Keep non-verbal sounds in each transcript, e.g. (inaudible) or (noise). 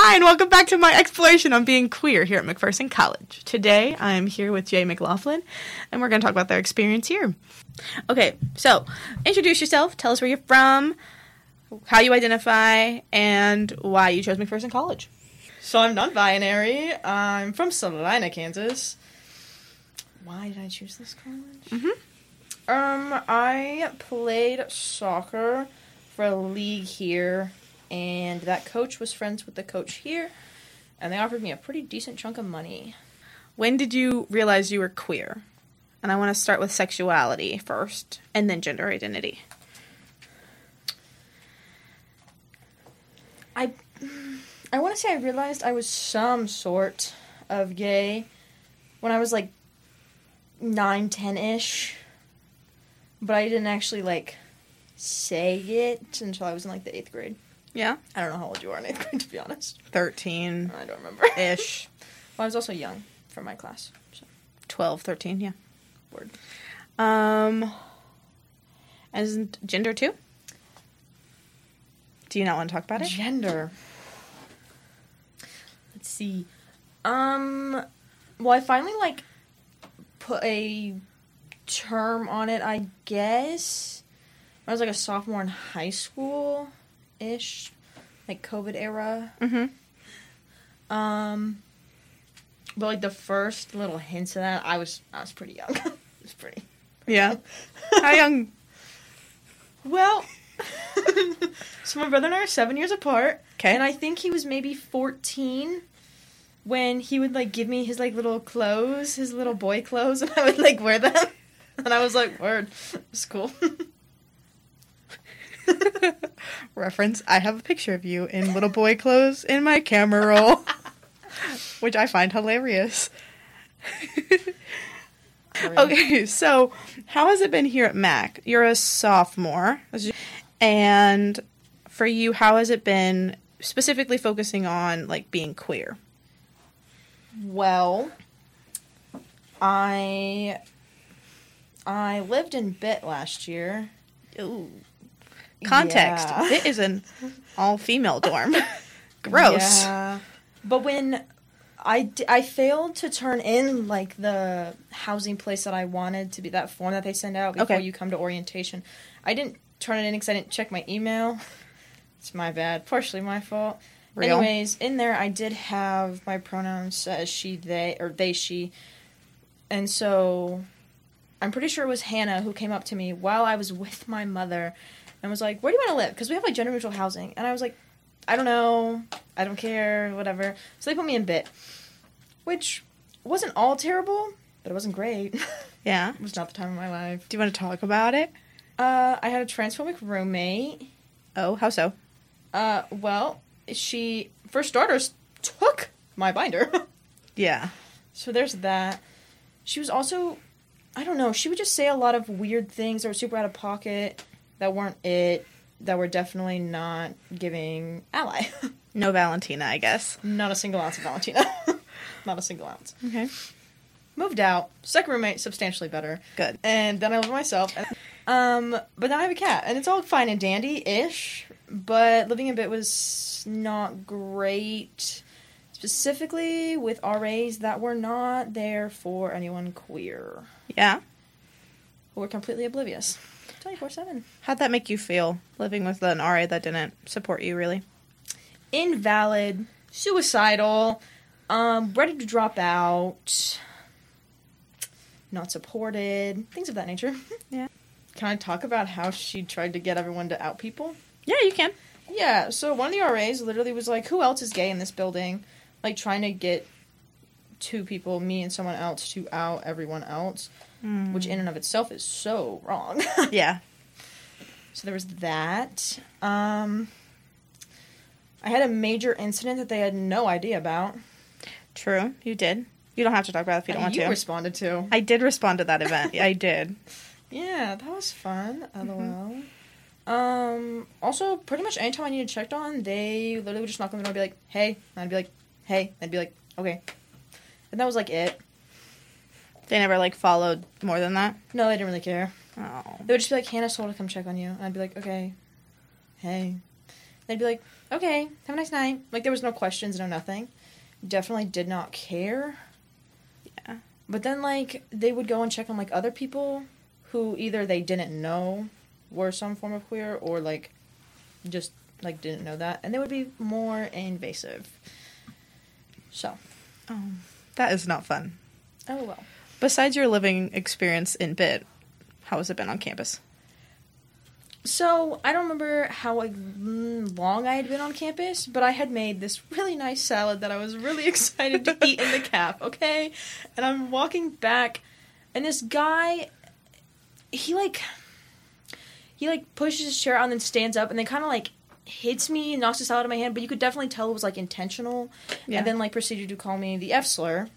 Hi, and welcome back to my exploration on being queer here at McPherson College. Today, I'm here with Jay McLaughlin, and we're going to talk about their experience here. Okay, so introduce yourself, tell us where you're from, how you identify, and why you chose McPherson College. So I'm non-binary. I'm from Salina, Kansas. Why did I choose this college? Mm-hmm. Um, I played soccer for a league here, and that coach was friends with the coach here, and they offered me a pretty decent chunk of money. When did you realize you were queer? And I want to start with sexuality first, and then gender identity. I, I want to say I realized I was some sort of gay when I was like nine, ten ish, but I didn't actually like say it until I was in like the eighth grade. Yeah? I don't know how old you are in eighth grade, to be honest. 13 I don't remember. ish. (laughs) well, I was also young for my class. So 12, 13, yeah. word. Um, and gender too? Do you not want to talk about it? Gender. Let's see. Um, well, I finally like put a term on it. I guess I was like a sophomore in high school, ish, like COVID era. Mm-hmm. Um, but like the first little hints of that, I was I was pretty young. (laughs) it was pretty. Yeah. (laughs) How young? (laughs) Well, so my brother and I are seven years apart. 'Kay. And I think he was maybe 14 when he would like give me his like little clothes, his little boy clothes, and I would like wear them. And I was like, word, it's cool. (laughs) Reference, I have a picture of you in little boy clothes in my camera roll, (laughs) which I find hilarious. Oh, okay, so how has it been here at Mac? You're a sophomore, and for you, how has it been specifically focusing on like being queer? Well, I I lived in Bit last year. Ooh. Context: Yeah. It is an all-female dorm. (laughs) Gross. Yeah. But when I, I failed to turn in like the housing place that I wanted to be that form that they send out before Okay. you come to orientation. I didn't turn it in because I didn't check my email. (laughs) It's my bad, partially my fault. Real. Anyways, in there I did have my pronouns as she, they, or they, she, and so I'm pretty sure it was Hannah who came up to me while I was with my mother and was like, "Where do you want to live?" Because we have like gender neutral housing, and I was like, "I don't know, I don't care, whatever." So they put me in bit, which wasn't all terrible, but it wasn't great. (laughs) Yeah. it was not the time of my life. Do you want to talk about it? Uh, I had a transphobic roommate. Oh, how so? Uh, well, she for starters took my binder. (laughs) Yeah. So there's that. She was also, I don't know, she would just say a lot of weird things that were super out of pocket, that weren't it, that were definitely not giving ally. (laughs) No Valentina, I guess. not a single ounce of Valentina. (laughs) not a single ounce. Okay. Moved out. Second roommate, substantially better. Good. And then I live myself. And, um, but now I have a cat, and it's all fine and dandy ish. But living in bit was not great. Specifically with RAs that were not there for anyone queer. Yeah. who were completely oblivious. 24 7. How'd that make you feel living with an RA that didn't support you really? Invalid, suicidal, um, ready to drop out, not supported, things of that nature. (laughs) Yeah. Can I talk about how she tried to get everyone to out people? Yeah, you can. Yeah, so one of the RAs literally was like, Who else is gay in this building? Like, trying to get two people, me and someone else, to out everyone else, which in and of itself is so wrong. (laughs) Yeah. So there was that. Um, I had a major incident that they had no idea about. True. You did. You don't have to talk about it if you don't want you to. responded to. I did respond to that event. I (laughs) did. Yeah, that was fun. Mm-hmm. LOL. Um. Also, pretty much anytime I needed checked on, they literally would just knock on the door and be like, "Hey," and I'd be like, "Hey," and I'd be like, "Okay," and that was like it. They never like followed more than that. No, they didn't really care. Oh. They would just be like, "Hannah told to come check on you," and I'd be like, "Okay." Hey. They'd be like, "Okay, have a nice night." Like there was no questions, no nothing. Definitely did not care. Yeah. But then like they would go and check on like other people who either they didn't know were some form of queer or like just like didn't know that and they would be more invasive. So, Oh, that is not fun. oh well. Besides your living experience in Bit, how has it been on campus? So I don't remember how like, mm, long I had been on campus, but I had made this really nice salad that I was really (laughs) excited to eat in the cap. Okay, and I'm walking back, and this guy, he like, he like pushes his chair out and then stands up and they kind of like hits me and knocks the salad out of my hand, but you could definitely tell it was like intentional. Yeah. And then like proceeded to call me the F slur.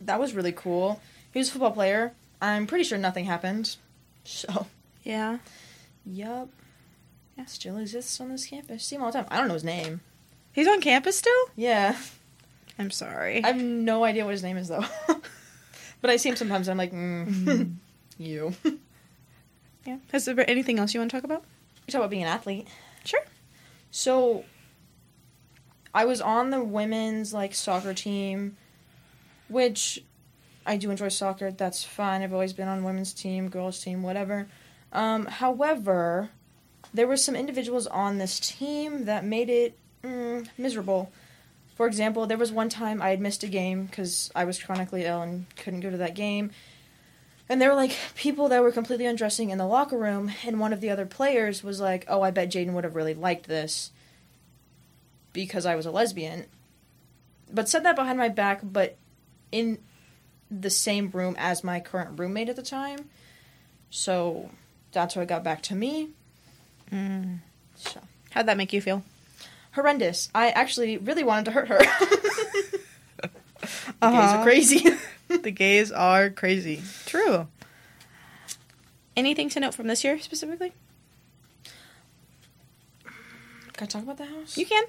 That was really cool. He was a football player. I'm pretty sure nothing happened. (laughs) So. Yeah. Yup. Yeah, still exists on this campus. See him all the time. I don't know his name. He's on campus still? Yeah. I'm sorry. I have no idea what his name is, though. (laughs) but I see him sometimes and I'm like, mm, (laughs) you. you yeah. Has there anything else you want to talk about? You talk about being an athlete. Sure. So, I was on the women's, like, soccer team, which I do enjoy soccer. That's fine. I've always been on women's team, girls team, whatever. Um, however, there were some individuals on this team that made it mm, miserable. For example, there was one time I had missed a game because I was chronically ill and couldn't go to that game. And there were like people that were completely undressing in the locker room, and one of the other players was like, "Oh, I bet Jaden would have really liked this because I was a lesbian." But said that behind my back, but in the same room as my current roommate at the time. So that's what got back to me. Mm. So How'd that make you feel? horrendous. I actually really wanted to hurt her. (laughs) Uh-huh. are crazy. The gays are crazy. True. Anything to note from this year specifically? Can I talk about the house? You can.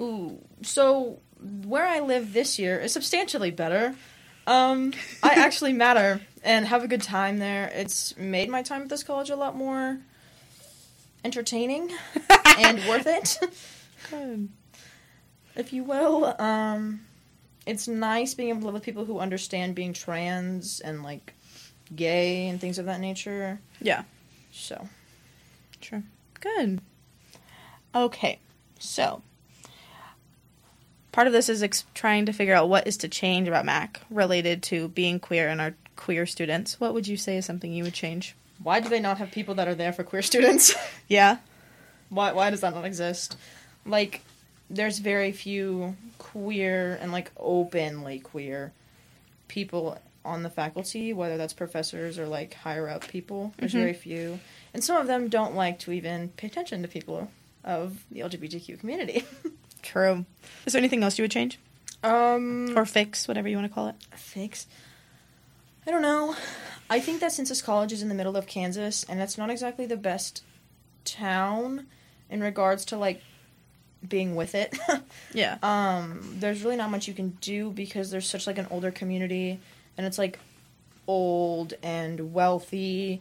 Ooh, so where I live this year is substantially better. Um, I (laughs) actually matter and have a good time there. It's made my time at this college a lot more entertaining and worth it, (laughs) Good. if you will. Um, it's nice being able to live with people who understand being trans and like gay and things of that nature. Yeah. So, True. Good. Okay. So, part of this is ex- trying to figure out what is to change about Mac related to being queer and our queer students. What would you say is something you would change? why do they not have people that are there for queer (laughs) students? Yeah. why why does that not exist? Like there's very few queer and like openly queer people on the faculty, whether that's professors or like higher up people. There's Mhm. very few. And some of them don't like to even pay attention to people of the LGBTQ community. (laughs) True. Is there anything else you would change um or fix, whatever you want to call it? fix I don't know. I think that since this college is in the middle of Kansas and that's not exactly the best town in regards to like being with it. (laughs) Yeah. um there's really not much you can do because there's such like an older community and it's like old and wealthy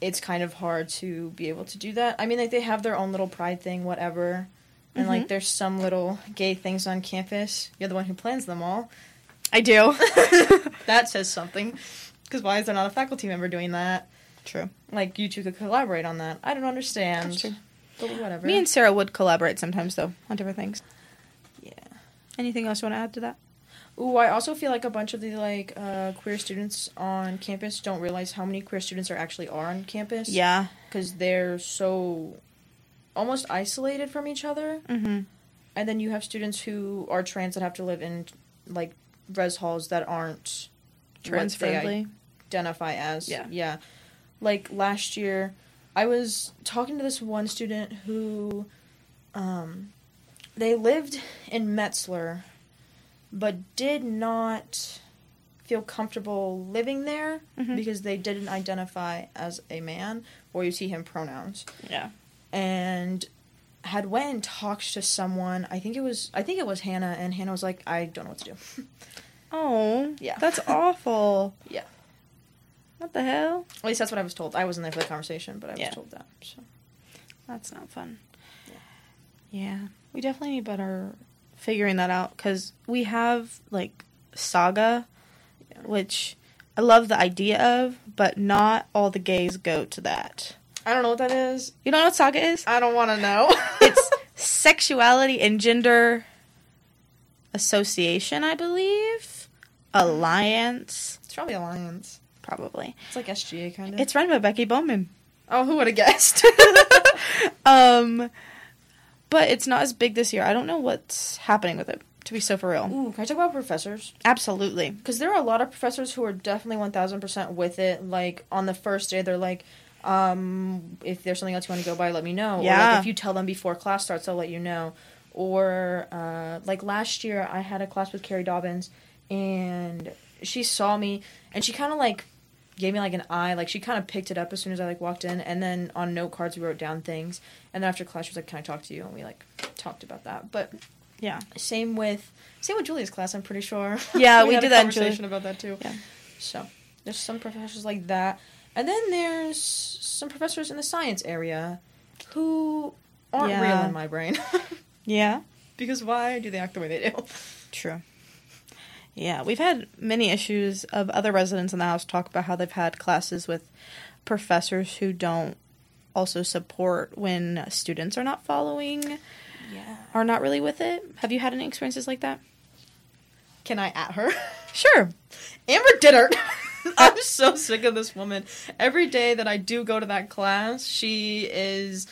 it's kind of hard to be able to do that i mean like they have their own little pride thing whatever and like Mhm. there's some little gay things on campus you're the one who plans them all I do. (laughs) (laughs) that says something because why is there not a faculty member doing that True. like you two could collaborate on that i don't understand That's true. But whatever Me and Sarah would collaborate sometimes, though, on different things. yeah Anything else you want to add to that? Ooh, I also feel like a bunch of the like uh, queer students on campus don't realize how many queer students there actually are on campus. Yeah. because they're so almost isolated from each other, Mm-hmm. and then you have students who are trans that have to live in like res halls that aren't Trans friendly. identify as. Yeah. yeah. Like last year, I was talking to this one student who, um, they lived in Metzler, but did not feel comfortable living there Mhm. because they didn't identify as a man or you see him pronouns Yeah. and had went and talked to someone i think it was i think it was hannah and hannah was like i don't know what to do (laughs) Oh. Yeah. That's awful. (laughs) Yeah. What the hell? at least that's what i was told i wasn't there for the conversation but i was Yeah. told that so That's not fun. Yeah, we definitely need better figuring that out because we have like Saga, Yeah. which I love the idea of, but not all the gays go to that. I don't know what that is. You don't know what Saga is? I don't want to know. (laughs) it's (laughs) sexuality and gender association, I believe. Hmm. Alliance, it's probably Alliance. Probably. It's like SGA kind of. It's run by Becky Bowman. oh, who would have guessed? (laughs) (laughs) Um, but it's not as big this year. I don't know what's happening with it. To be so for real, Ooh, can I talk about professors? absolutely. Because there are a lot of professors who are definitely 1000% with it. Like, on the first day, they're like, um, if there's something else you want to go by, let me know. Or, Yeah. like, if you tell them before class starts, they'll let you know. Or, uh, like, last year, I had a class with Carrie Dobbins, and she saw me, and she kind of, like, gave me, like, an eye. Like, she kind of picked it up as soon as I, like, walked in. And then on note cards, we wrote down things. And then after class, she was like, can I talk to you? And we, like, talked about that. But Yeah. same with same with Julia's class. I'm pretty sure. (laughs) Yeah, we had did that conversation about that too. Yeah. So there's some professors like that, and then there's some professors in the science area who aren't real in my brain. (laughs) Yeah. because why do they act the way they do? True. Yeah, we've had many issues of other residents in the house talk about how they've had classes with professors who don't also support when students are not following, Yeah. are not really with it. Have you had any experiences like that? Can I at her? (laughs) Sure. Amber Dittert. (laughs) I'm so sick of this woman. Every day that I do go to that class, she is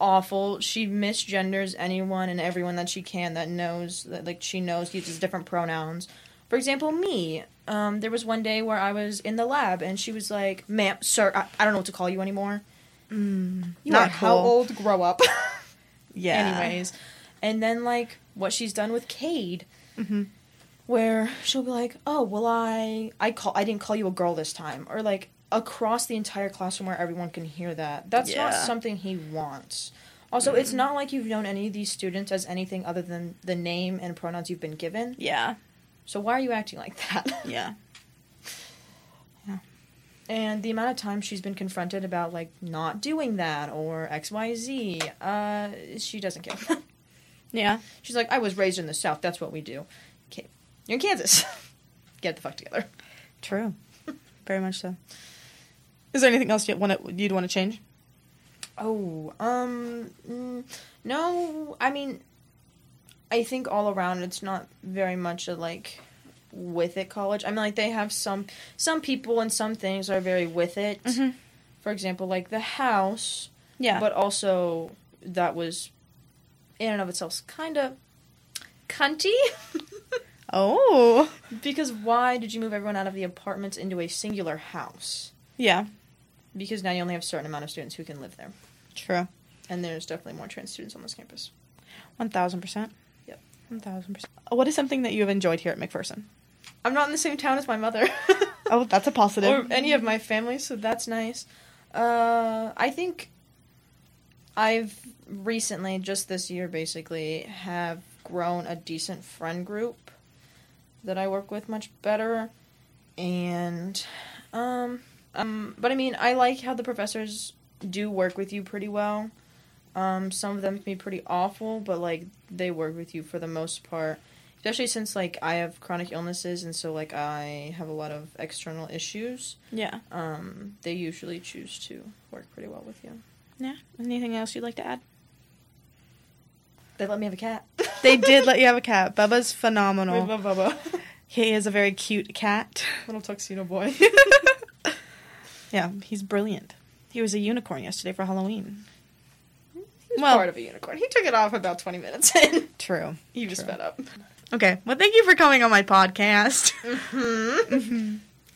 awful. She misgenders anyone and everyone that she can that knows that like she knows uses different pronouns. For example, me. Um, there was one day where I was in the lab and she was like, "Ma'am, sir, I, I don't know what to call you anymore. Mm, You not are how old? Grow up." (laughs) Yeah. Anyways, and then like what she's done with Cade hmm where she'll be like, "Oh, well, I I call I didn't call you a girl this time," or like across the entire classroom where everyone can hear that. That's not something he wants. Also, it's not like you've known any of these students as anything other than the name and pronouns you've been given. Yeah. So why are you acting like that? (laughs) Yeah. yeah. And the amount of time she's been confronted about like not doing that or X Y Z, uh, she doesn't care. (laughs) Yeah. she's like, "I was raised in the South. That's what we do." You're in Kansas. (laughs) Get the fuck together. True. Very much so. Is there anything else you want to, you'd want to change? Oh, um, mm, no. I mean, I think all around it's not very much a like with it college. I mean, like they have some some people and some things are very with it. Mhm. For example, like the house, Yeah. but also that was in and of itself kind of cunty. (laughs) oh. because why did you move everyone out of the apartments into a singular house? Yeah. Because now you only have a certain amount of students who can live there, True. and there's definitely more trans students on this campus. One thousand percent. Yep. One thousand percent. What is something that you have enjoyed here at McPherson? I'm not in the same town as my mother. (laughs) Oh, that's a positive. or any of my family, so that's nice. Uh, I think I've recently, just this year basically, have grown a decent friend group that I work with much better. And, um, um, but I mean, I like how the professors do work with you pretty well. Um, some of them can be pretty awful, but like they work with you for the most part especially since like I have chronic illnesses and so like I have a lot of external issues. yeah. Um, they usually choose to work pretty well with you. Yeah. Anything else you'd like to add? They let me have a cat. (laughs) They did let you have a cat. Bubba's phenomenal. We love Bubba. He is a very cute cat. Little tuxedo boy. (laughs) Yeah, he's brilliant. He was a unicorn yesterday for Halloween. Well- part of a unicorn. He took it off about 20 minutes in. True. He just True. fed up. Okay. Well, thank you for coming on my podcast. Mm-hmm. Mhm.